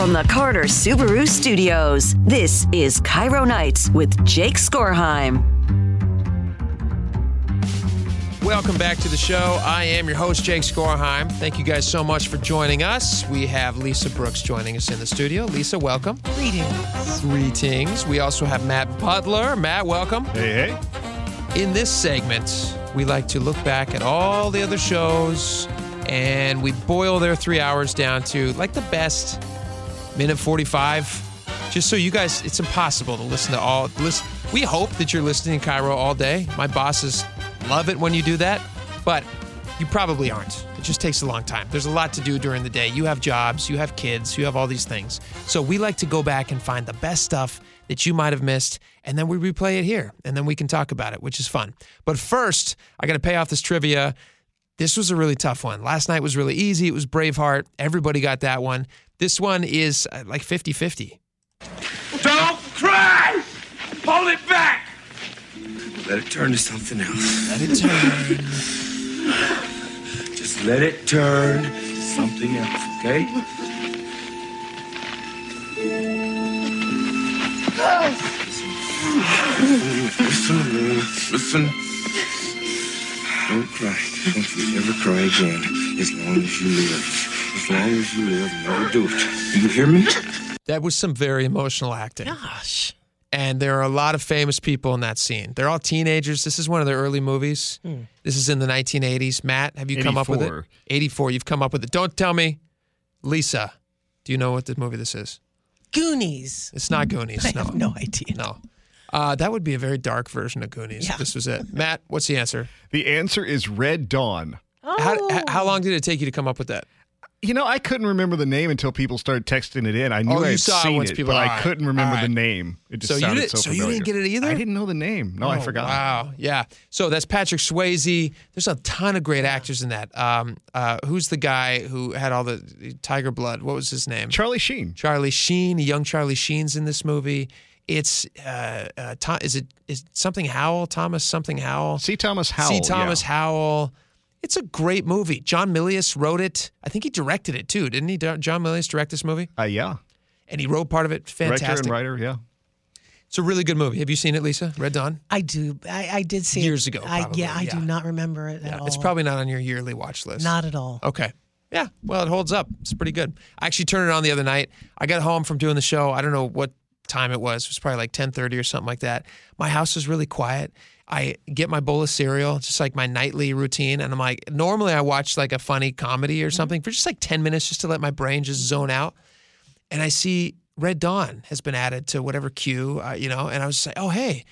From the Carter Subaru Studios, this is KIRO Nights with Jake Skorheim. Welcome back to the show. I am your host, Jake Skorheim. Thank you guys so much for joining us. We have Lisa Brooks joining us in the studio. Lisa, welcome. Greetings. Greetings. We also have Matt Butler. Matt, welcome. Hey, hey. In this segment, we like to look back at all the other shows and we boil their three hours down to like the best minute 45. Just so you guys, it's impossible to listen to all. Listen, we hope that you're listening to KIRO all day. My bosses love it when you do that, but you probably aren't. It just takes a long time. There's a lot to do during the day. You have jobs, you have kids, you have all these things. So we like to go back and find the best stuff that you might have missed, and then we replay it here, and then we can talk about it, which is fun. But first, I got to pay off this trivia. This was a really tough one. Last night was really easy. It was Braveheart. Everybody got that one. This one is uh, like 50 50. Don't cry! Hold it back! Let it turn to something else. Let it turn. Just let it turn to something else, okay? Listen me. Listen. Don't cry. Don't you ever cry again. As long as you live. As long as you live, never do it. You hear me? That was some very emotional acting. Gosh. And there are a lot of famous people in that scene. They're all teenagers. This is one of their early movies. This is in the 1980s. Matt, have you come up with it? 84. 84. You've come up with it. Don't tell me. Lisa, do you know what the movie this is? Goonies. It's not Goonies. I no. have no idea. No. Uh, that would be a very dark version of Goonies Yeah. if this was it. Matt, what's the answer? The answer is Red Dawn. Oh. h- how long did it take you to come up with that? You know, I couldn't remember the name until people started texting it in. I knew Oh, I you had saw it seen once it, people- but all I couldn't remember all the name. It just So you sounded did- so so you familiar. didn't get it either? I didn't know the name. No, I Oh, forgot. Wow. Yeah. So that's Patrick Swayze. There's a ton of great actors in that. Um, uh, who's the guy who had all the Tiger Blood? What was his name? Charlie Sheen. Charlie Sheen. Young Charlie Sheen's in this movie. It's uh, uh, Tom, is it is something Howell? Thomas something Howell? C. Thomas Howell. C. Thomas yeah. Howell. It's a great movie. John Milius wrote it. I think he directed it too, didn't he? John Milius direct this movie, Uh, yeah. and he wrote part of it. Fantastic. Director and writer, yeah. It's a really good movie. Have you seen it, Lisa? Red Dawn. I do. I, I did see Years it. Years ago, I, yeah, I yeah. do not remember it at all. It's probably not on your yearly watch list. not at all. Okay. Yeah. Well, it holds up. It's pretty good. I actually turned it on the other night. I got home from doing the show. I don't know what time it was. It was probably like 10:30 or something like that. My house was really quiet. I get my bowl of cereal, just like my nightly routine, and I'm like, normally I watch like a funny comedy or something for just like 10 minutes just to let my brain just zone out. And I see Red Dawn has been added to whatever queue, uh, you know, and I was just like, oh hey,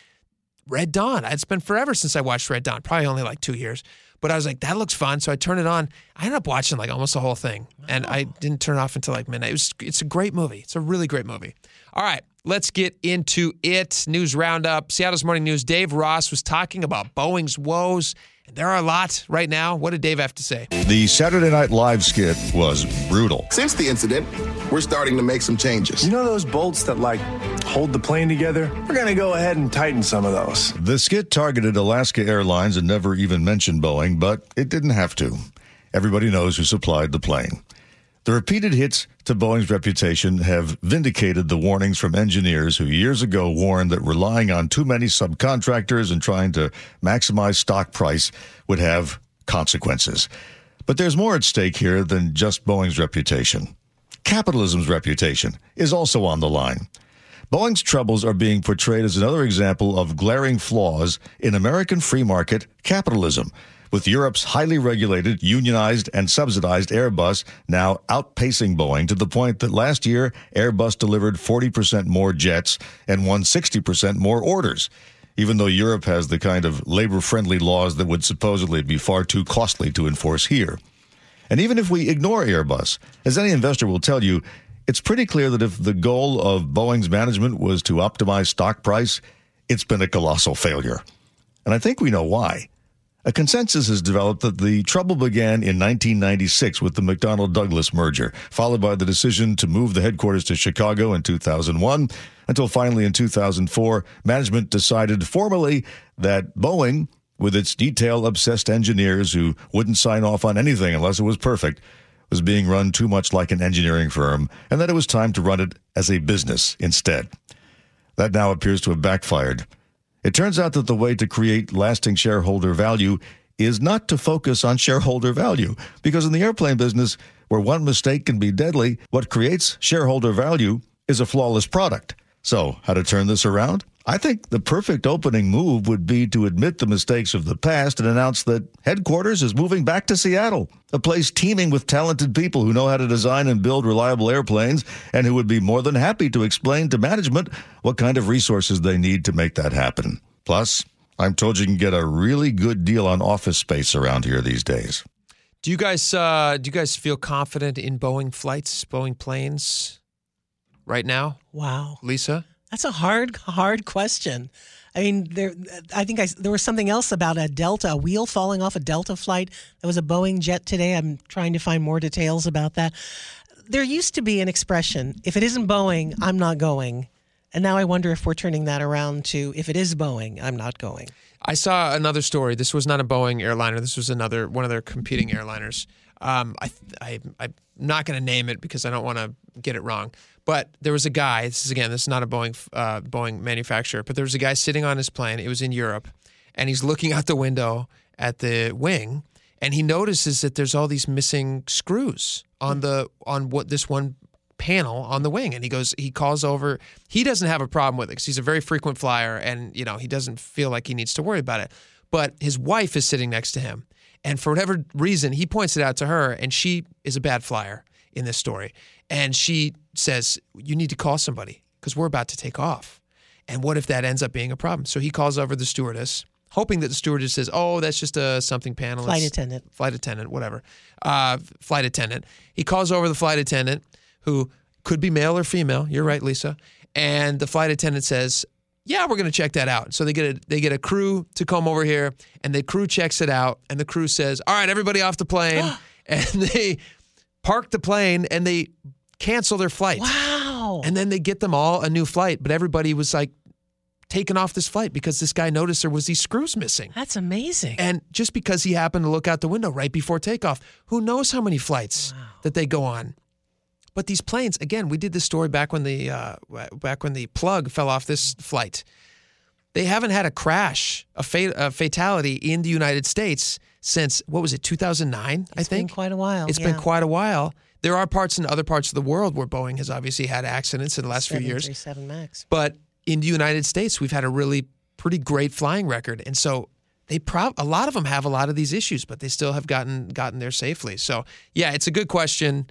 Red Dawn. It's been forever since I watched Red Dawn, probably only like two years. But I was like, that looks fun. So I turned it on. I ended up watching like almost the whole thing. And I didn't turn it off until like midnight. It was it's a great movie. It's a really great movie. All right, let's get into it. News roundup. Seattle's morning news. Dave Ross was talking about Boeing's woes. And there are a lot right now. What did Dave have to say? The Saturday Night Live skit was brutal. Since the incident, we're starting to make some changes. You know those bolts that like hold the plane together? We're gonna go ahead and tighten some of those. The skit targeted Alaska Airlines and never even mentioned Boeing, but it didn't have to. Everybody knows who supplied the plane. The repeated hits to Boeing's reputation have vindicated the warnings from engineers who years ago warned that relying on too many subcontractors and trying to maximize stock price would have consequences. But there's more at stake here than just Boeing's reputation. Capitalism's reputation is also on the line. Boeing's troubles are being portrayed as another example of glaring flaws in American free market capitalism, with Europe's highly regulated, unionized, and subsidized Airbus now outpacing Boeing to the point that last year Airbus delivered 40% more jets and won 60% more orders, even though Europe has the kind of labor friendly laws that would supposedly be far too costly to enforce here. And even if we ignore Airbus, as any investor will tell you, it's pretty clear that if the goal of Boeing's management was to optimize stock price, it's been a colossal failure. And I think we know why. A consensus has developed that the trouble began in 1996 with the McDonnell Douglas merger, followed by the decision to move the headquarters to Chicago in 2001, until finally in 2004, management decided formally that Boeing, with its detail obsessed engineers who wouldn't sign off on anything unless it was perfect, was being run too much like an engineering firm and that it was time to run it as a business instead. That now appears to have backfired. It turns out that the way to create lasting shareholder value is not to focus on shareholder value, because in the airplane business, where one mistake can be deadly, what creates shareholder value is a flawless product. So, how to turn this around? I think the perfect opening move would be to admit the mistakes of the past and announce that headquarters is moving back to Seattle, a place teeming with talented people who know how to design and build reliable airplanes and who would be more than happy to explain to management what kind of resources they need to make that happen. Plus, I'm told you can get a really good deal on office space around here these days. Do you guys uh, do you guys feel confident in Boeing flights, Boeing planes right now, Wow. Lisa? That's a hard, hard question. I mean, there. I think I, there was something else about a Delta, a wheel falling off a Delta flight. That was a Boeing jet today. I'm trying to find more details about that. There used to be an expression: "If it isn't Boeing, I'm not going." And now I wonder if we're turning that around to "If it is Boeing, I'm not going." I saw another story. This was not a Boeing airliner. This was another one of their competing airliners. Um, I, I, I'm not going to name it because I don't want to get it wrong. But there was a guy. This is again. This is not a Boeing uh, Boeing manufacturer. But there was a guy sitting on his plane. It was in Europe, and he's looking out the window at the wing, and he notices that there's all these missing screws on the on what this one panel on the wing and he goes he calls over he doesn't have a problem with it because he's a very frequent flyer and you know he doesn't feel like he needs to worry about it but his wife is sitting next to him and for whatever reason he points it out to her and she is a bad flyer in this story and she says you need to call somebody because we're about to take off and what if that ends up being a problem so he calls over the stewardess hoping that the stewardess says oh that's just a something panelist. Flight attendant. flight attendant, whatever, uh, flight attendant. He calls over the flight attendant, who could be male or female. You're right, Lisa. And the flight attendant says, "Yeah, we're going to check that out." So they get a they get a crew to come over here, and the crew checks it out, and the crew says, "All right, everybody off the plane," and they park the plane and they cancel their flight. Wow. And then they get them all a new flight, but everybody was like taken off this flight because this guy noticed there was these screws missing. That's amazing. And just because he happened to look out the window right before takeoff, who knows how many flights that they go on? But these planes, again, we did this story back when the uh, back when the plug fell off this flight. They haven't had a crash, a, fa- a fatality in the United States since what was it, 2009? I think? It's been quite a while, It's yeah. been quite a while. There are parts in other parts of the world where Boeing has obviously had accidents in the last few years. 737 Max. But in the United States, we've had a really pretty great flying record, and so they prob a lot of them have a lot of these issues, but they still have gotten gotten there safely. So yeah, it's a good question.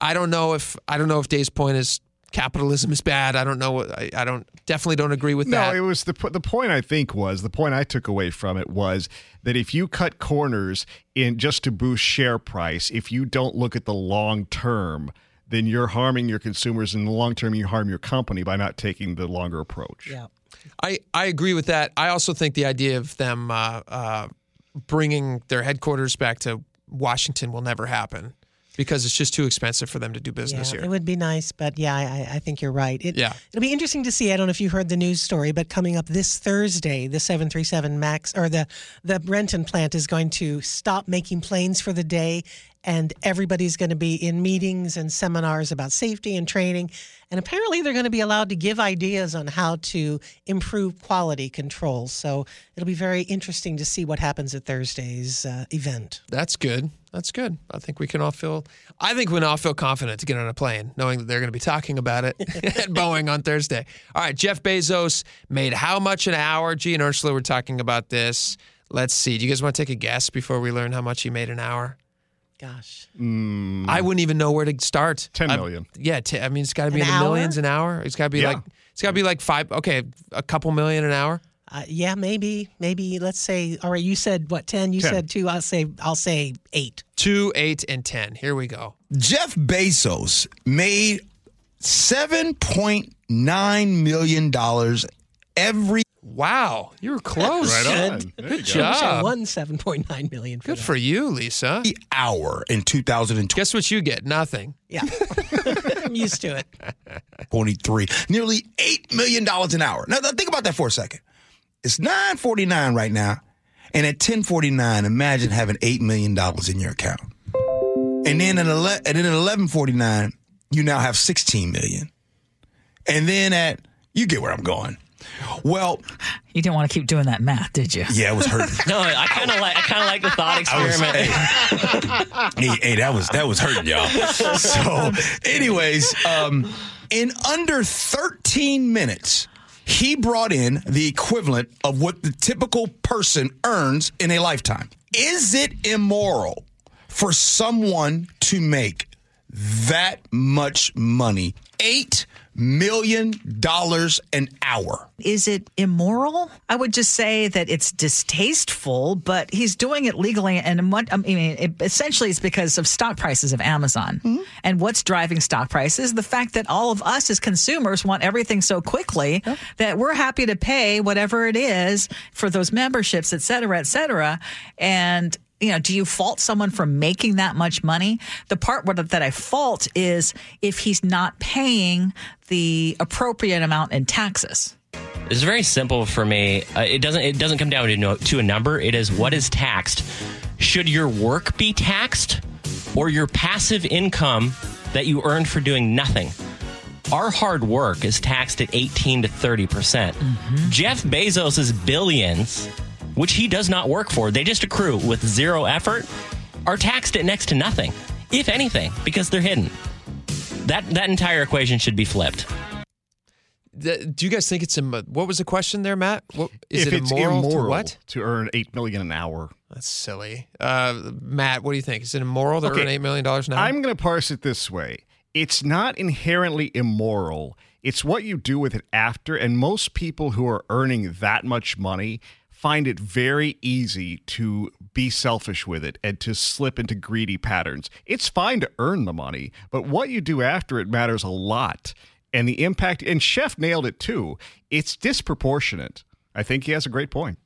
I don't know if I don't know if Dave's point is capitalism is bad. I don't know. I, I don't definitely don't agree with No, that. No, it was the the point I think was the point I took away from it was that if you cut corners in just to boost share price, if you don't look at the long term, then you're harming your consumers. In the long term, you harm your company by not taking the longer approach. Yeah. I, I agree with that. I also think the idea of them uh, uh, bringing their headquarters back to Washington will never happen because it's just too expensive for them to do business yeah, here. It would be nice, but yeah, I, I think you're right. It, Yeah. It'll be interesting to see. I don't know if you heard the news story, but coming up this Thursday, the 737 MAX or the, the Renton plant is going to stop making planes for the day, and everybody's going to be in meetings and seminars about safety and training. And apparently, they're going to be allowed to give ideas on how to improve quality controls. So it'll be very interesting to see what happens at Thursday's uh, event. That's good. That's good. I think we can all feel. I think we can all feel confident to get on a plane, knowing that they're going to be talking about it at Boeing on Thursday. All right, Jeff Bezos made how much an hour? G and Ursula were talking about this. Let's see. Do you guys want to take a guess before we learn how much he made an hour? Gosh. I wouldn't even know where to start. Ten million. I- yeah, t- I mean, it's got to be An in the hour? millions an hour. It's got to be Yeah. like it's got to be like five. Okay, a couple million an hour. Uh, yeah, maybe, maybe. Let's say. All right, you said what? Ten. You 10. said two. I'll say. I'll say eight. Two, eight, and ten. Here we go. Jeff Bezos made $7.9 million every Wow, you were close. Right on. There you Good go. I I job. won seven point nine million. For Good that. for you, Lisa. The hour in 2023. Guess what you get? Nothing. Yeah, I'm used to it. Twenty three, Nearly $8 million an hour. Now, now think about that for a second. It's 949 right now. And at 1049, imagine having $8 million in your account. And And then at ele- and then at eleven forty nine, you now have sixteen million. And then at you get where I'm going. Well, You didn't want to keep doing that math, did you? yeah, it was hurting. No, I kind of like I kind of like the thought I was- experiment. hey, hey, that was that was hurting y'all. So, anyways, um, in under 13 minutes, he brought in the equivalent of what the typical person earns in a lifetime. Is it immoral for someone to make that much money? Eight million dollars an hour. Is it immoral? I would just say that it's distasteful, but he's doing it legally. And what I mean, it, essentially, it's because of stock prices of Amazon. Mm-hmm. And what's driving stock prices? The fact that all of us as consumers want everything so quickly that we're happy to pay whatever it is for those memberships, et cetera, et cetera. And you know, do you fault someone for making that much money? The part that I fault is if he's not paying the appropriate amount in taxes. It's very simple for me. Uh, it doesn't it doesn't come down to no, to a number. It is what is taxed. Should your work be taxed or your passive income that you earned for doing nothing? Our hard work is taxed at 18 to 30%. percent Jeff Bezos' billions, which he does not work for, they just accrue with zero effort, are taxed at next to nothing, if anything, because they're hidden. That that entire equation should be flipped. The- do you guys think it's Im- what was the question there, Matt? What, is if it it's immoral, immoral, to what? to earn eight million an hour. That's silly. Uh, Matt, what do you think? Is it immoral to Okay, earn eight million dollars an hour? I'm going to parse it this way. It's not inherently immoral. It's what you do with it after. And most people who are earning that much money find it very easy to be selfish with it and to slip into greedy patterns. It's fine to earn the money, but what you do after it matters a lot. And the impact, and Chef nailed it too. It's disproportionate. I think he has a great point.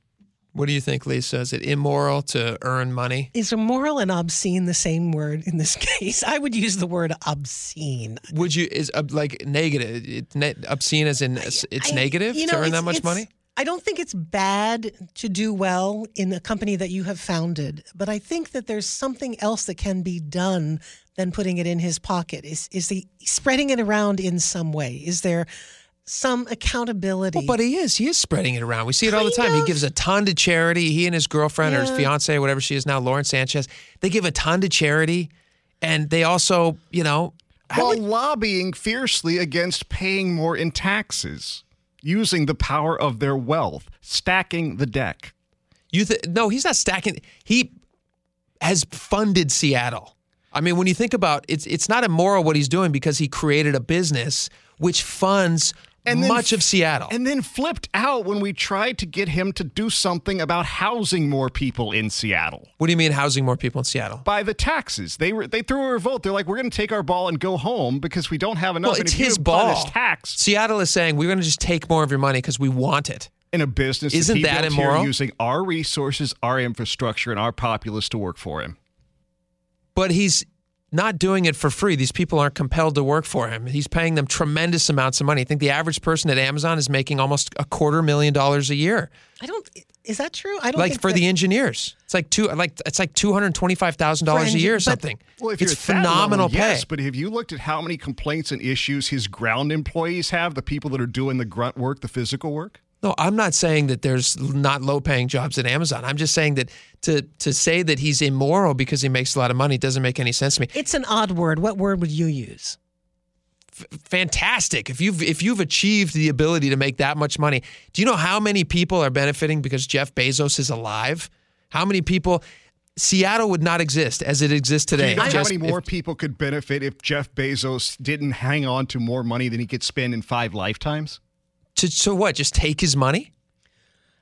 what do you think, Lisa? Is it immoral to earn money? Is immoral and obscene the same word in this case? I would use the word obscene. Would you is uh, like negative? It, ne- obscene as in it's, it's I- negative you to know, earn that much money? I don't think it's bad to do well in a company that you have founded, but I think that there's something else that can be done than putting it in his pocket. Is is the spreading it around in some way? Is there some accountability? Well, but he is. He is spreading it around. We see it all the Kind time. He gives a ton to charity. He and his girlfriend or his Yeah. fiance, whatever she is now, Lauren Sanchez, they give a ton to charity, and they also, you know, while lobbying fiercely against paying more in taxes, using the power of their wealth, stacking the deck. You th- no, he's not stacking. He has funded Seattle. I mean, when you think about it's it's not immoral what he's doing because he created a business which funds then much f- of Seattle. And then flipped out when we tried to get him to do something about housing more people in Seattle. what do you mean housing more people in Seattle? By the taxes, they were they threw a revolt. They're like, we're going to take our ball and go home because we don't have enough. Well, it's his ball. Tax Seattle is saying we're going to just take more of your money because we want it. in a business. Isn't that here immoral? using our resources, our infrastructure, and our populace to work for him. but he's not doing it for free. These people aren't compelled to work for him. He's paying them tremendous amounts of money. I think the average person at Amazon is making almost a quarter million dollars a year. I don't. Is that true? I don't. Like think for that- the engineers, it's like two, like it's like two hundred twenty-five thousand dollars a year or engi- but- something. Well, if it's you're phenomenal level, pay. yes, but have you looked at how many complaints and issues his ground employees have? The people that are doing the grunt work, the physical work. No, I'm not saying that there's not low-paying jobs at Amazon. I'm just saying that to to say that he's immoral because he makes a lot of money doesn't make any sense to me. It's an odd word. What word would you use? fantastic. If you've if you've achieved the ability to make that much money, do you know how many people are benefiting because Jeff Bezos is alive? How many people? Seattle would not exist as it exists Do today. you know how Just many if- more people could benefit if Jeff Bezos didn't hang on to more money than he could spend in five lifetimes? To, so what? Just take his money?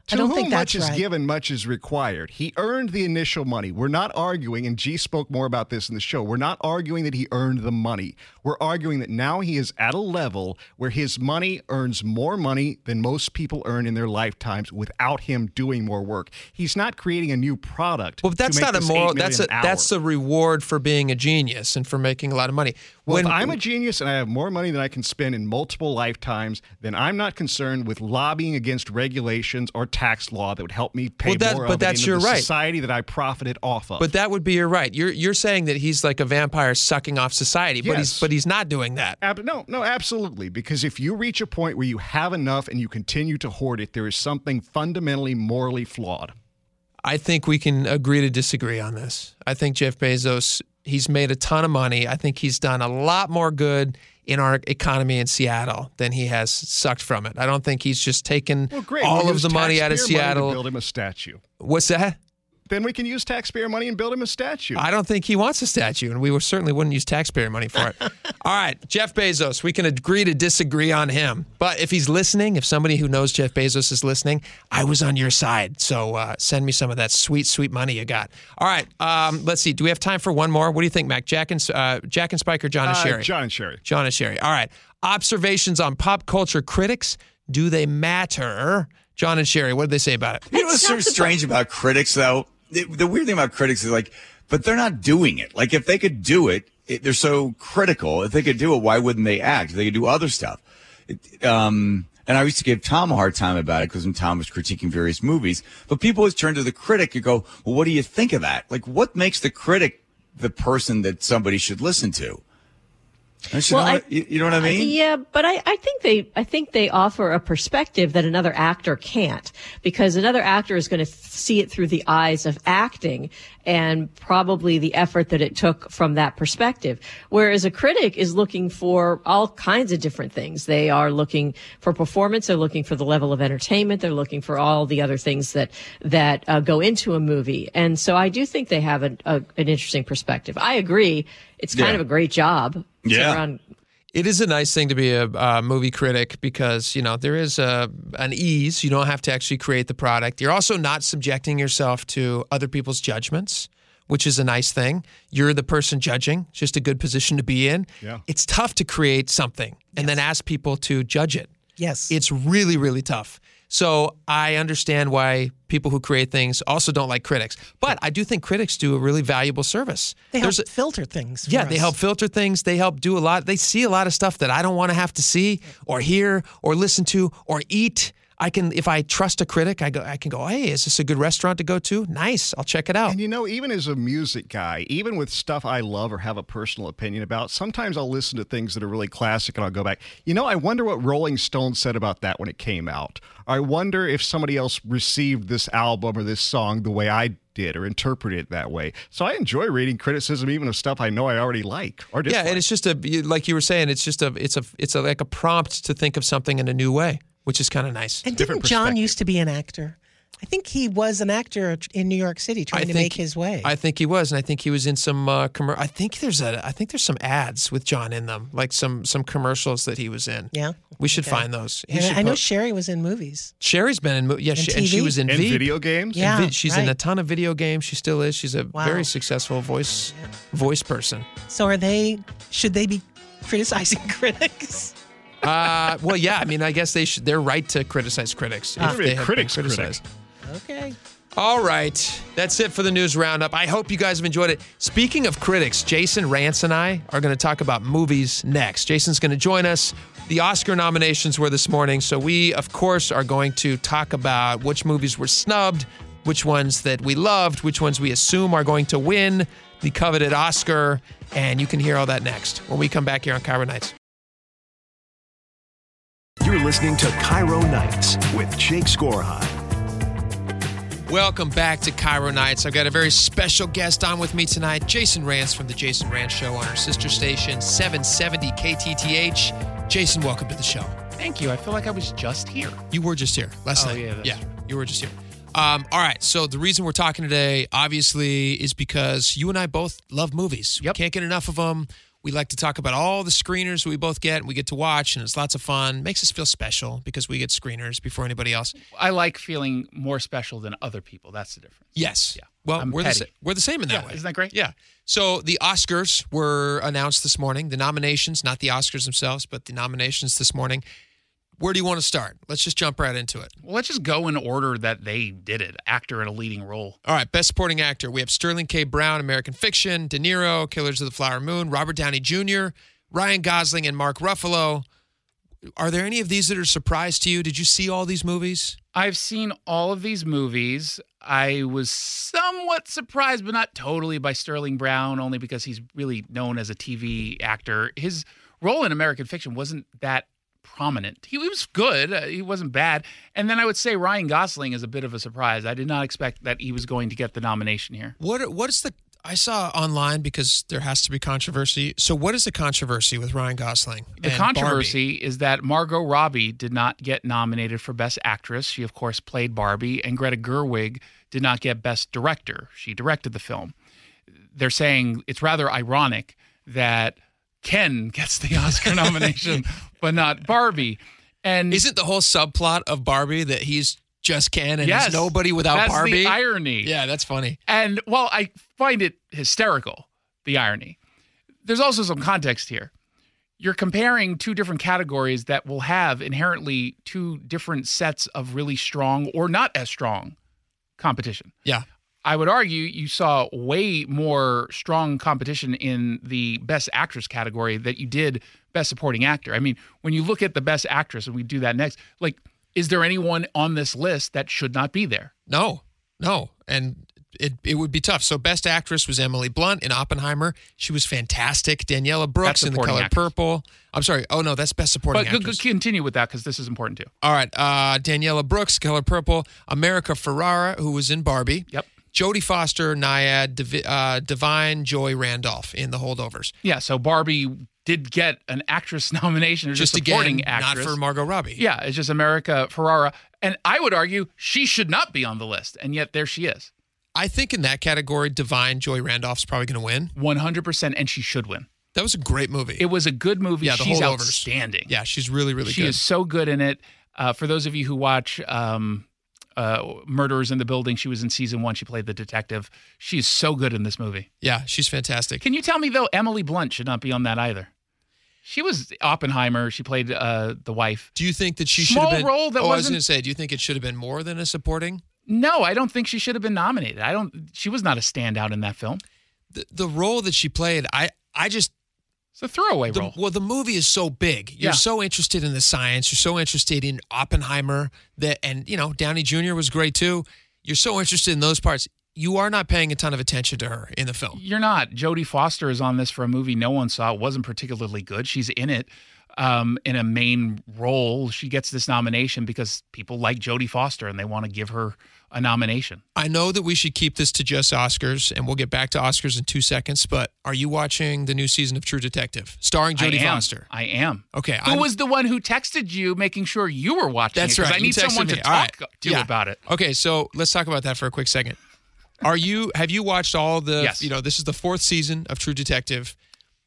I To don't whom think much is right. given, much is required. He earned the initial money. We're not arguing, and G spoke more about this in the show. We're not arguing that he earned the money. We're arguing that now he is at a level where his money earns more money than most people earn in their lifetimes without him doing more work. He's not creating a new product. Well, but that's to make not a moral. That's a million that's hour. the reward for being a genius and for making a lot of money. Well, if I'm a genius and I have more money than I can spend in multiple lifetimes, then I'm not concerned with lobbying against regulations or tax law that would help me pay Well, that- more but that's your the right. society that I profited off of. But that would be your right. You're you're saying that he's like a vampire sucking off society, but he's but he's not doing that. Ab- no, no, absolutely. Because if you reach a point where you have enough and you continue to hoard it, there is something fundamentally morally flawed. I think we can agree to disagree on this. I think Jeff Bezos, he's made a ton of money. I think he's done a lot more good in our economy in Seattle than he has sucked from it. I don't think he's just taken Well, all We'll of the money out of taxpayer money to Seattle. build him a statue. What's that? Then we can use taxpayer money and build him a statue. I don't think he wants a statue, and we certainly wouldn't use taxpayer money for it. All right, Jeff Bezos, we can agree to disagree on him. But if he's listening, if somebody who knows Jeff Bezos is listening, I was on your side. So uh, send me some of that sweet, sweet money you got. All right, um, let's see. Do we have time for one more? What do you think, Mac? Jack and uh, Jack and Spike or John and Uh, Sherry? John and Sherry. John and Sherry. All right. Observations on pop culture critics. Do they matter? John and Sherry, what did they say about it? You know what's sort of strange about critics, though? The, the weird thing about critics is like, but they're not doing it. Like, if they could do it, it they're so critical. If they could do it, why wouldn't they act? They could do other stuff. It, um, and I used to give Tom a hard time about it because when Tom was critiquing various movies, but people always turn to the critic and go, well, what do you think of that? Like, what makes the critic the person that somebody should listen to? Don't you, Well, know, I- what, you, you know what I mean? Yeah, but I, I think they I think they offer a perspective that another actor can't because another actor is going to see it through the eyes of acting and probably the effort that it took from that perspective. Whereas a critic is looking for all kinds of different things. They are looking for performance. They're looking for the level of entertainment. They're looking for all the other things that that uh, go into a movie. And so I do think they have a, a, an interesting perspective. I agree. It's kind Yeah. of a great job. To Yeah. run It is a nice thing to be a, uh movie critic because you know there is a an ease. You don't have to actually create the product. You're also not subjecting yourself to other people's judgments, which is a nice thing. You're the person judging. It's just a good position to be in. Yeah. It's tough to create something and then ask people to judge it. Yes. It's really really tough. So I understand why people who create things also don't like critics. But I do think critics do a really valuable service. They help a- filter things. yeah, for they help filter things. They help do a lot. They see a lot of stuff that I don't want to have to see or hear or listen to or eat. I can, if I trust a critic, I go, I can go. Hey, is this a good restaurant to go to? Nice, I'll check it out. And you know, even as a music guy, even with stuff I love or have a personal opinion about, sometimes I'll listen to things that are really classic and I'll go back. You know, I wonder what Rolling Stone said about that when it came out. I wonder if somebody else received this album or this song the way I did or interpreted it that way. So I enjoy reading criticism even of stuff I know I already like or yeah, and it's just a like you were saying. It's just a, it's a, it's a like a prompt to think of something in a new way, which is kind of nice. And didn't John used to be an actor? I think he was an actor in New York City trying to make his way. I think he was, and I think he was in some uh, commer- I think there's a. I think there's some ads with John in them, like some some commercials that he was in. Yeah. we should Okay. find those. He And should I know put- Sherry was in movies. Sherry's been in, mo- yeah, And she, and she was in And Veep. video games? Yeah, And vi- she's in a ton of video games. She still is. She's a Wow. very successful voice voice person. So are they? Should they be criticizing critics? Uh, well, yeah. I mean, I guess they should. They're right to criticize critics Ah. if Maybe a they have critic's been critic. criticized. Okay. All right. That's it for the news roundup. I hope you guys have enjoyed it. Speaking of critics, Jason Rantz and I are going to talk about movies next. Jason's going to join us. The Oscar nominations were this morning, so we, of course, are going to talk about which movies were snubbed, which ones that we loved, which ones we assume are going to win the coveted Oscar, and you can hear all that next when we come back here on KIRO Nights. You're listening to KIRO Nights with Jake Skorheim. Welcome back to KIRO Nights. I've got a very special guest on with me tonight, Jason Rantz from the Jason Rantz Show on our sister station, 770 KTTH. Jason, welcome to the show. Thank you. I feel like I was just here. You were just here last Oh, night. yeah, that's yeah, you were just here. Um, all right. So the reason we're talking today, obviously, is because you and I both love movies. We can't get enough of them. We like to talk about all the screeners we both get and we get to watch, and it's lots of fun. Makes us feel special because we get screeners before anybody else. I like feeling more special than other people. That's the difference. Yes. Yeah. Well, I'm we're the, petty. we're the same in that Yeah, way. isn't that great? Yeah. So the Oscars were announced this morning. The nominations, not the Oscars themselves, but the nominations this morning. Where do you want to start? Let's just jump right into it. Well, let's just go in order that they did it. Actor in a leading role. All right, Best Supporting Actor. We have Sterling K. Brown, American Fiction, De Niro, Killers of the Flower Moon, Robert Downey Jr., Ryan Gosling, and Mark Ruffalo. Are there any of these that are a surprise to you? Did you see all these movies? I've seen all of these movies. I was somewhat surprised, but not totally, by Sterling Brown, only because he's really known as a TV actor. His role in American Fiction wasn't that prominent. He was good. Uh, he wasn't bad. And then I would say Ryan Gosling is a bit of a surprise. I did not expect that he was going to get the nomination here. What what is the I saw online because there has to be controversy. So what is the controversy with Ryan Gosling? The controversy is that Margot Robbie did not get nominated for Best Actress. She, of course, played Barbie, and Greta Gerwig did not get Best Director. She directed the film. They're saying it's rather ironic that Ken gets the Oscar nomination, but not Barbie. And isn't the whole subplot of Barbie that he's just Ken and Yes, he's nobody without that's Barbie? the irony. Yeah, that's funny. And well, I find it hysterical, the irony. There's also some context here. You're comparing two different categories that will have inherently two different sets of really strong or not as strong competition. Yeah. I would argue you saw way more strong competition in the best actress category that you did best supporting actor. I mean, when you look at the best actress, and we do that next, like, is there anyone on this list that should not be there? No, no, and it it would be tough. So best actress was Emily Blunt in Oppenheimer. She was fantastic. Daniela Brooks in The Color actress. Purple. I'm sorry. Oh no, that's best supporting But actress. continue with that because this is important too. All right, uh, Daniela Brooks, Color Purple. America Ferrera, who was in Barbie. Yep. Jodie Foster, Nyad, Divi- uh, Da'Vine, Joy Randolph in The Holdovers. Yeah, so Barbie did get an actress nomination or just, Just supporting again, not for Margot Robbie. Yeah, it's just America Ferrera. And I would argue she should not be on the list. And yet there she is. I think in that category, Da'Vine, Joy Randolph's probably going to win. 100%, and she should win. That was a great movie. It was a good movie. Yeah, The She's Holdovers. outstanding. Yeah, she's really, really she good. is so good in it. Uh, for those of you who watch um, uh, Murderers in the Building, she was in season one. She played the detective. She is so good in this movie. Yeah, she's fantastic. Can you tell me though, Emily Blunt should not be on that either? She was Oppenheimer. She played uh, the wife. Do you think that she Small should have been? role that oh, I was wasn't- going to say, do you think it should have been more than a supporting? No, I don't think she should have been nominated. I don't. She was not a standout in that film. The, the role that she played, I, I just It's a throwaway the, role. well, the movie is so big. You're Yeah. so interested in the science. You're so interested in Oppenheimer that, and you know, Downey Jr. was great too. You're so interested in those parts. You are not paying a ton of attention to her in the film. You're not. Jodie Foster is on this for a movie no one saw. It wasn't particularly good. She's in it um, in a main role. She gets this nomination because people like Jodie Foster and they want to give her a nomination. I know that we should keep this to just Oscars, and we'll get back to Oscars in two seconds. But are you watching the new season of True Detective, starring Jodie I. Foster? I am. Okay, Who I'm- was the one who texted you, making sure you were watching? That's it? right. I need someone me. to All right. talk to Yeah. about it. Okay, so let's talk about that for a quick second. Are you have you watched all the Yes. you know, this is the fourth season of True Detective.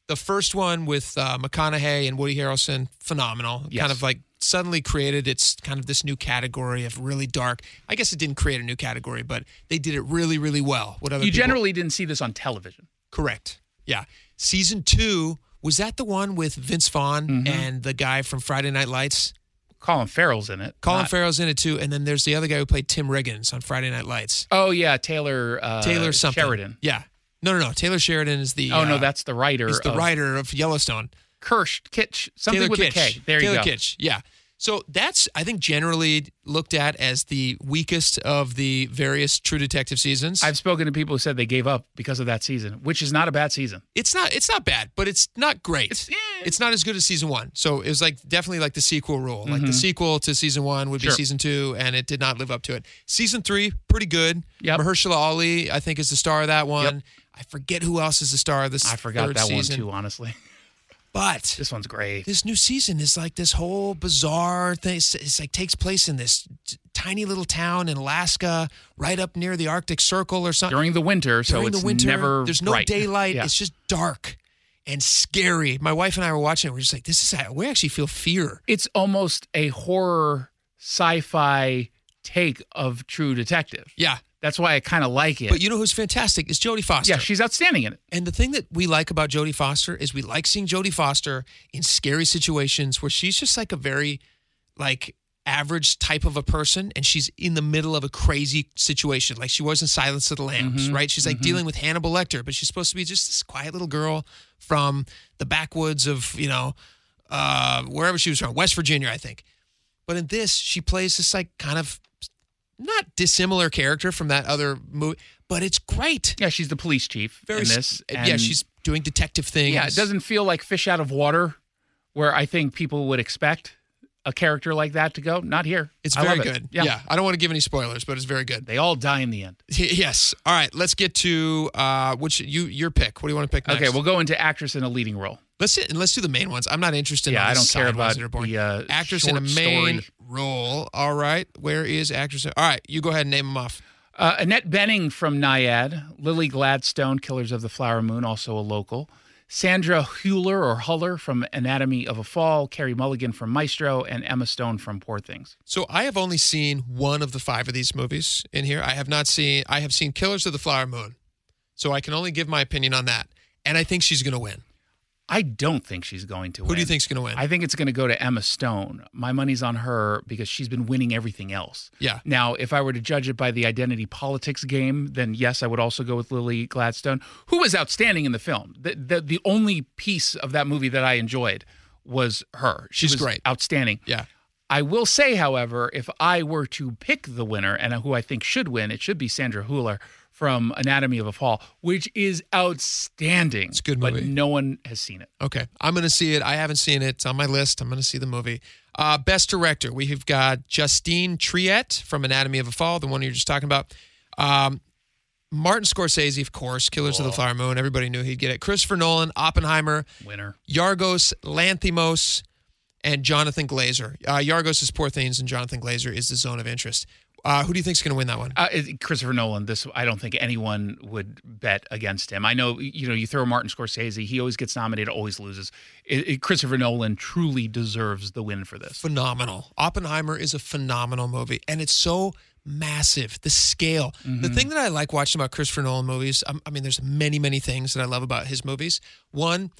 The first one with uh, McConaughey and Woody Harrelson, phenomenal. Yes. Kind of like suddenly created its kind of this new category of really dark. I guess it didn't create a new category, but they did it really, really well. What other You people- generally didn't see this on television. correct? Yeah. Season two was that the one with Vince Vaughn Mm-hmm. and the guy from Friday Night Lights? Colin Farrell's in it. Colin Not- Farrell's in it too, and then there's the other guy who played Tim Riggins on Friday Night Lights. Oh yeah, Taylor. Uh, Taylor something. Sheridan. Yeah. No, no, no. Taylor Sheridan is the. Oh no, uh, that's the writer. He's the of writer of Yellowstone. Kirsch Kitsch something Taylor with Kitsch. a K. There Taylor you go. Kitsch. Yeah. So that's I think generally looked at as the weakest of the various True Detective seasons. I've spoken to people who said they gave up because of that season, which is not a bad season. it's not it's not bad, but it's not great. It's, not as good as season one. So it was like definitely like the sequel rule. Like the Mhm. sequel to season one would Sure. be season two, and it did not live up to it. Season three, pretty good. Yep. Mahershala Ali, I think, is the star of that one. I forget who else is the star of this. I forgot that season. one too, honestly. But This one's great. this new season is like this whole bizarre thing. It's, it's like takes place in this t- tiny little town in Alaska, right up near the Arctic Circle or something. During the winter, so During it's the winter, never there's no bright. daylight. Yeah. It's just dark and scary. My wife and I were watching it. We're just like, this is. We actually feel fear. It's almost a horror sci-fi take of True Detective. Yeah. That's why I kind of like it. But you know who's fantastic is Jodie Foster. yeah, she's outstanding in it. And the thing that we like about Jodie Foster is we like seeing Jodie Foster in scary situations where she's just like a very like average type of a person and she's in the middle of a crazy situation like she was in Silence of the Lambs, Mhm, right? She's like mhm. dealing with Hannibal Lecter, but she's supposed to be just this quiet little girl from the backwoods of, you know, uh, wherever she was from, West Virginia, I think. But in this, she plays this like kind of not dissimilar character from that other movie, but it's great. Yeah, she's the police chief Very in this. yeah, she's doing detective things. Yeah, it doesn't feel like fish out of water, where I think people would expect a character like that to go. Not here. It's I very love it. good. Yeah. I don't want to give any spoilers, but it's very good. They all die in the end. Yes. All right. Let's get to uh, which you your pick. What do you want to pick next? Okay, we'll go into actress in a leading role. Let's sit and let's do the main ones. I'm not interested. Yeah, in I don't care about that are boring. the, uh, actress in a main story. role. All right. Where is actress? All right. You go ahead and name them off. Uh, Annette Bening from Nyad, Lily Gladstone, Killers of the Flower Moon, also a local. Sandra Huller or Huller from Anatomy of a Fall, Carey Mulligan from Maestro, and Emma Stone from Poor Things. So I have only seen one of the five of these movies in here. I have not seen. I have seen Killers of the Flower Moon, so I can only give my opinion on that. And I think she's going to win. I don't think she's going to Who win. do you think's going to win? I think it's going to go to Emma Stone. My money's on her because she's been winning everything else. Yeah. Now, if I were to judge it by the identity politics game, then yes, I would also go with Lily Gladstone, who was outstanding in the film. The the, the only piece of that movie that I enjoyed was her. She She's was great. outstanding. Yeah. I will say, however, if I were to pick the winner and who I think should win, it should be Sandra Huller from Anatomy of a Fall, which is outstanding. It's a good movie. But no one has seen it. Okay, I'm going to see it. I haven't seen it. It's on my list. I'm going to see the movie. Uh, best director, we've got Justine Triet from Anatomy of a Fall, the one you were just talking about. Um, Martin Scorsese, of course, Killers of the Flower Moon. Everybody knew he'd get it. Christopher Nolan, Oppenheimer, Winner. Yorgos Lanthimos, and Jonathan Glazer. Uh, Yorgos is Poor Things, and Jonathan Glazer is The Zone of Interest. Uh, who do you think is going to win that one? Uh, Christopher Nolan. This I don't think anyone would bet against him. I know you know you throw Martin Scorsese. He always gets nominated, always loses. It, it- Christopher Nolan truly deserves the win for this. phenomenal. Oppenheimer is a phenomenal movie, and it's so massive. The scale. The thing that I like watching about Christopher Nolan movies, um, I mean, there's many, many things that I love about his movies. One,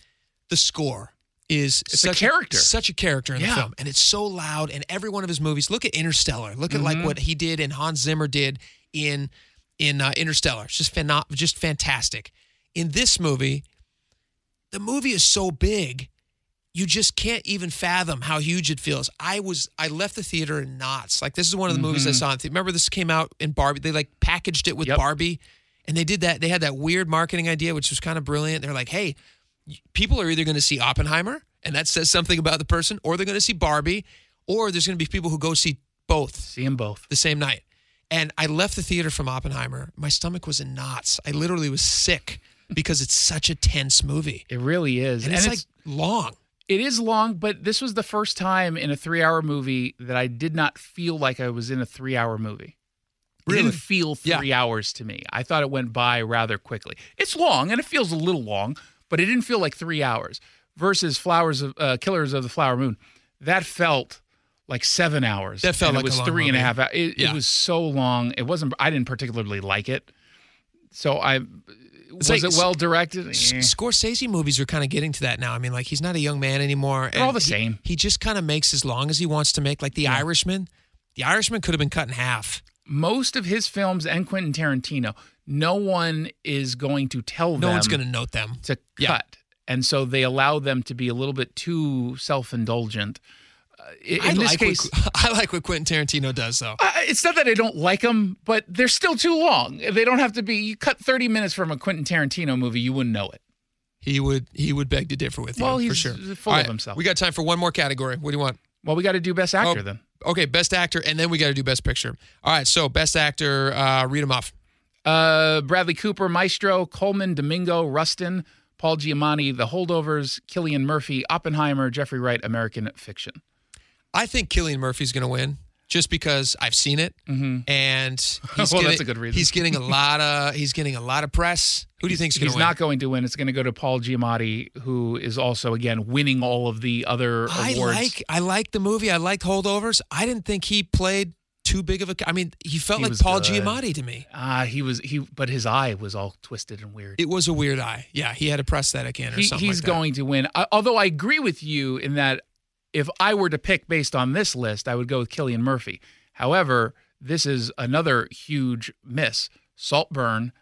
the score is It's a such character. such a character in the film, and it's so loud. And every one of his movies. Look at Interstellar. Look at like Mhm. what he did and Hans Zimmer did in in uh, Interstellar. It's just just fantastic. In this movie, the movie is so big you just can't even fathom how huge it feels. I was I left the theater in knots. Like this is one of the movies I Mhm. saw. In the- Remember this came out in Barbie. They like packaged it with Barbie, and they did that. They had that weird marketing idea, which was kind of brilliant. They're like, hey, people are either going to see Oppenheimer, and that says something about the person, or they're going to see Barbie, or there's going to be people who go see both. See them both the same night. And I left the theater from Oppenheimer. My stomach was in knots. I literally was sick because it's such a tense movie. It really is, And, it's, like long. It is long, but this was the first time in a three-hour movie that I did not feel like I was in a three-hour movie. It Really? didn't feel three hours to me. I thought it went by rather quickly. It's long and it feels a little long, but it didn't feel like three hours. Versus Flowers of uh, Killers of the Flower Moon, that felt like seven hours. That felt and like it was three and a half hours. It, Yeah. it was so long. It wasn't. I didn't particularly like it. So I was like- it well directed. S- Eh. Scorsese movies are kind of getting to that now. I mean, like he's not a young man anymore. They're all the he- same. He, just kind of makes as long as he wants to make. Like The Irishman. The Irishman could have been cut in half. most of his films and Quentin Tarantino, no one is going to tell No them one's going to note them. to Yeah. cut. And so they allow them to be a little bit too self-indulgent. Uh, in I this like case, what, I like what Quentin Tarantino does, though. uh, it's not that I don't like them, but they're still too long. They don't have to be. You cut 30 minutes from a Quentin Tarantino movie, you wouldn't know it. He would he would beg to differ with you. Well, for sure. full All of himself. We got time for one more category. What do you want? Well, we got to do Best Actor Oh, then. Okay, best actor, and then we got to do best picture. All right, so best actor, uh, read them off. Uh, Bradley Cooper, Maestro, Colman, Domingo, Rustin, Paul Giamatti, The Holdovers, Cillian Murphy, Oppenheimer, Jeffrey Wright, American Fiction. I think Cillian Murphy's going to win just because I've seen it, and he's Well, getting, that's a good reason. He's getting a lot of he's getting a lot of press. Who do you think's going He's to win? not going to win. It's going to go to Paul Giamatti, who is also again winning all of the other I awards. like I like the movie. I liked Holdovers. I didn't think he played too big of a. I mean, he felt He like Paul good. Giamatti to me. Ah, he was he, but his eye was all twisted and weird. It was a weird eye. Yeah, he had a prosthetic in or He- something. he's like that. going to win. I, although I agree with you in that if I were to pick based on this list, I would go with Cillian Murphy. However, this is another huge miss. Saltburn,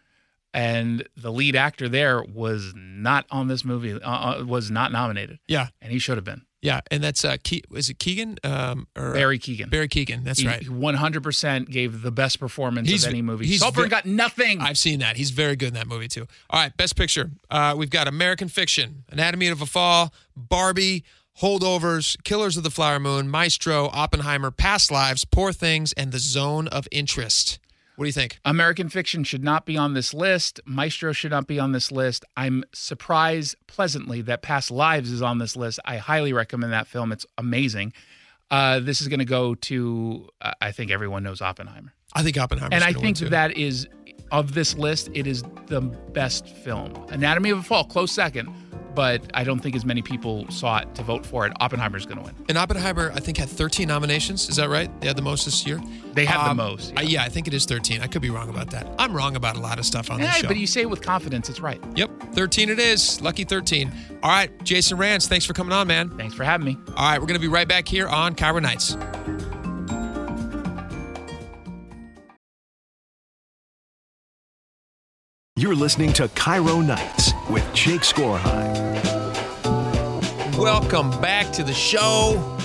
and the lead actor there was not on this movie. Uh, uh, was not nominated. Yeah, and he should have been. Yeah, and that's uh, Ke- is it Keoghan? Um, or Barry Keoghan. Barry Keoghan. That's He- right. 100% gave the best performance He's- of any movie. he's Saltburn ve- got nothing. I've seen that. He's very good in that movie too. All right, best picture. Uh, we've got American Fiction, Anatomy of a Fall, Barbie, Holdovers, Killers of the Flower Moon, Maestro, Oppenheimer, Past Lives, Poor Things, and The Zone of Interest. What do you think? American Fiction should not be on this list. Maestro should not be on this list. I'm surprised pleasantly that Past Lives is on this list. I highly recommend that film. It's amazing. Uh, this is going to go to, uh, I think everyone knows Oppenheimer. I think Oppenheimer. and I think that is, of this list, it is the best film. Anatomy of a Fall, close second, but I don't think as many people saw it to vote for it. Oppenheimer's going to win. And Oppenheimer, I think, had 13 nominations. Is that right? They had the most this year. They have the Um, most, I- Yeah. I think it is 13. I could be wrong about that. I'm wrong about a lot of stuff on this Yeah, show. but you say it with confidence, it's right. Yep, 13 it is. Lucky 13. All right, Jason Rantz, thanks for coming on, man. Thanks for having me. All right, we're going to be right back here on KIRO Nights. You're listening to KIRO Nights with Jake Skorheim. Welcome back to the show.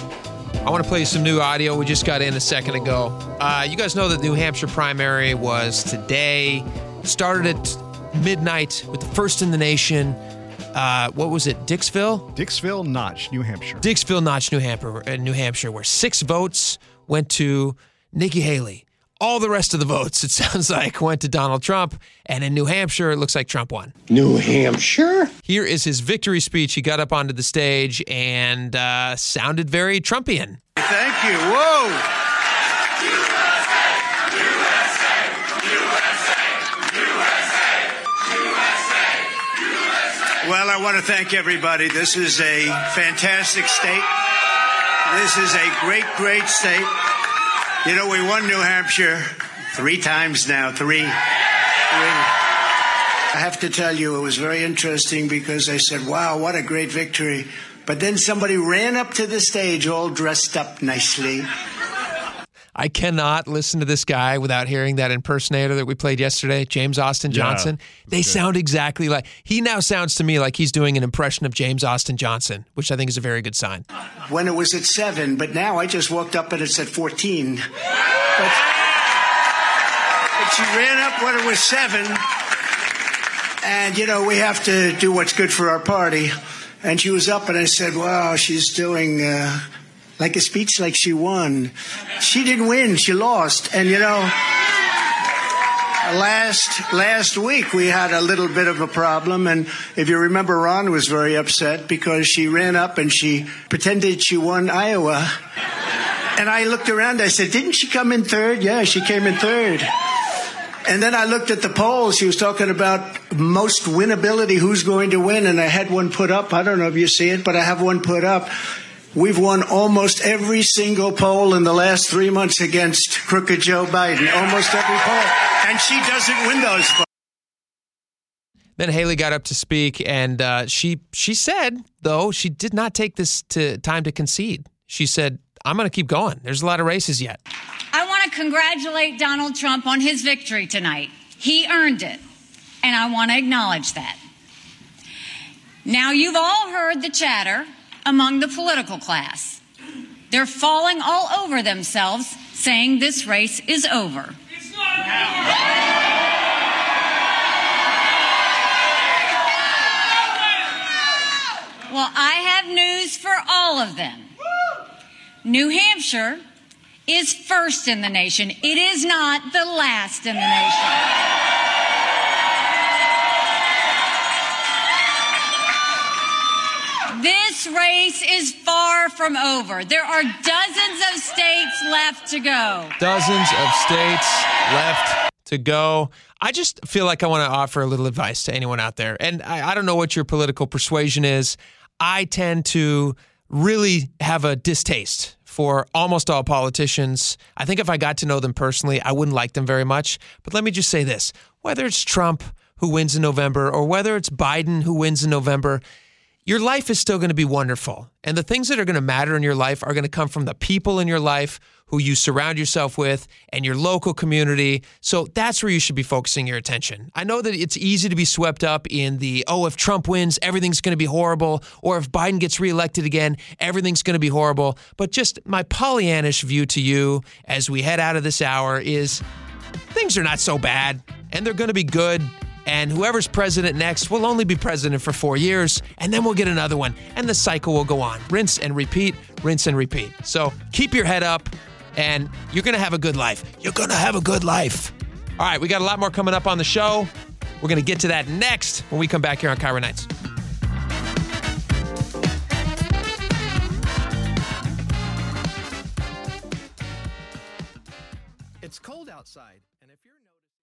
I want to play you some new audio. We just got in a second ago. Uh, you guys know that the New Hampshire primary was today. Started at midnight with the first in the nation. Uh, what was it? Dixville? Dixville, Notch, New Hampshire. Dixville, Notch, New Hampshire, uh, New Hampshire, where six votes went to Nikki Haley. All the rest of the votes, it sounds like, went to Donald Trump. And in New Hampshire, it looks like Trump won. New Hampshire? Here is his victory speech. He got up onto the stage and uh, sounded very Trumpian. Thank you. Whoa. USA, USA, USA, USA. well, I want to thank everybody. This is a fantastic state. This is a great, great state. You know, we won New Hampshire three times now. Three. Three. I have to tell you, it was very interesting because I said, wow, what a great victory. But then somebody ran up to the stage all dressed up nicely. I cannot listen to this guy without hearing that impersonator that we played yesterday, James Austin Yeah, Johnson. they good. sound exactly like he now sounds to me like he's doing an impression of James Austin Johnson, which I think is a very good sign. when it was at seven, but now I just walked up and it's at 14. But, but she ran up when it was seven. And, you know, we have to do what's good for our party. And she was up and I said, wow, she's doing uh, like a speech like she won. She didn't win, she lost. And, you know, last last week we had a little bit of a problem. And if you remember Ron was very upset because she ran up and she pretended she won Iowa. And I looked around. I said didn't she come in third? Yeah she came in third. And then I looked at the polls. She was talking about most winnability who's going to win. And I had one put up. I don't know if you see it but I have one put up We've won almost every single poll in the last three months against crooked Joe Biden. Almost every poll. And she doesn't win those polls. Then Haley got up to speak, and uh, she she said though she did not take this to time to concede. She said, "I'm going to keep going. There's a lot of races yet." I want to congratulate Donald Trump on his victory tonight. He earned it, and I want to acknowledge that. Now, you've all heard the chatter among the political class. They're falling all over themselves, saying this race is over. It's not now. Well, I have news for all of them. New Hampshire is first in the nation. It is not the last in the nation. This race is far from over. There are dozens of states left to go. Dozens of states left to go. I just feel like I want to offer a little advice to anyone out there. And I, I don't know what your political persuasion is. I tend to really have a distaste for almost all politicians. I think if I got to know them personally, I wouldn't like them very much. But let me just say this whether it's Trump who wins in November or whether it's Biden who wins in November, your life is still going to be wonderful. And the things that are going to matter in your life are going to come from the people in your life who you surround yourself with and your local community. So that's where you should be focusing your attention. I know that it's easy to be swept up in the, oh, if Trump wins, everything's going to be horrible. Or if Biden gets reelected again, everything's going to be horrible. But just my Pollyannish view to you as we head out of this hour is things are not so bad and they're going to be good. And whoever's president next will only be president for four years, and then we'll get another one, and the cycle will go on. Rinse and repeat, rinse and repeat. So keep your head up, and you're to have a good life. You're to have a good life. All right, we got a lot more coming up on the show. We're to get to that next when we come back here on KIRO Nights. It's cold outside,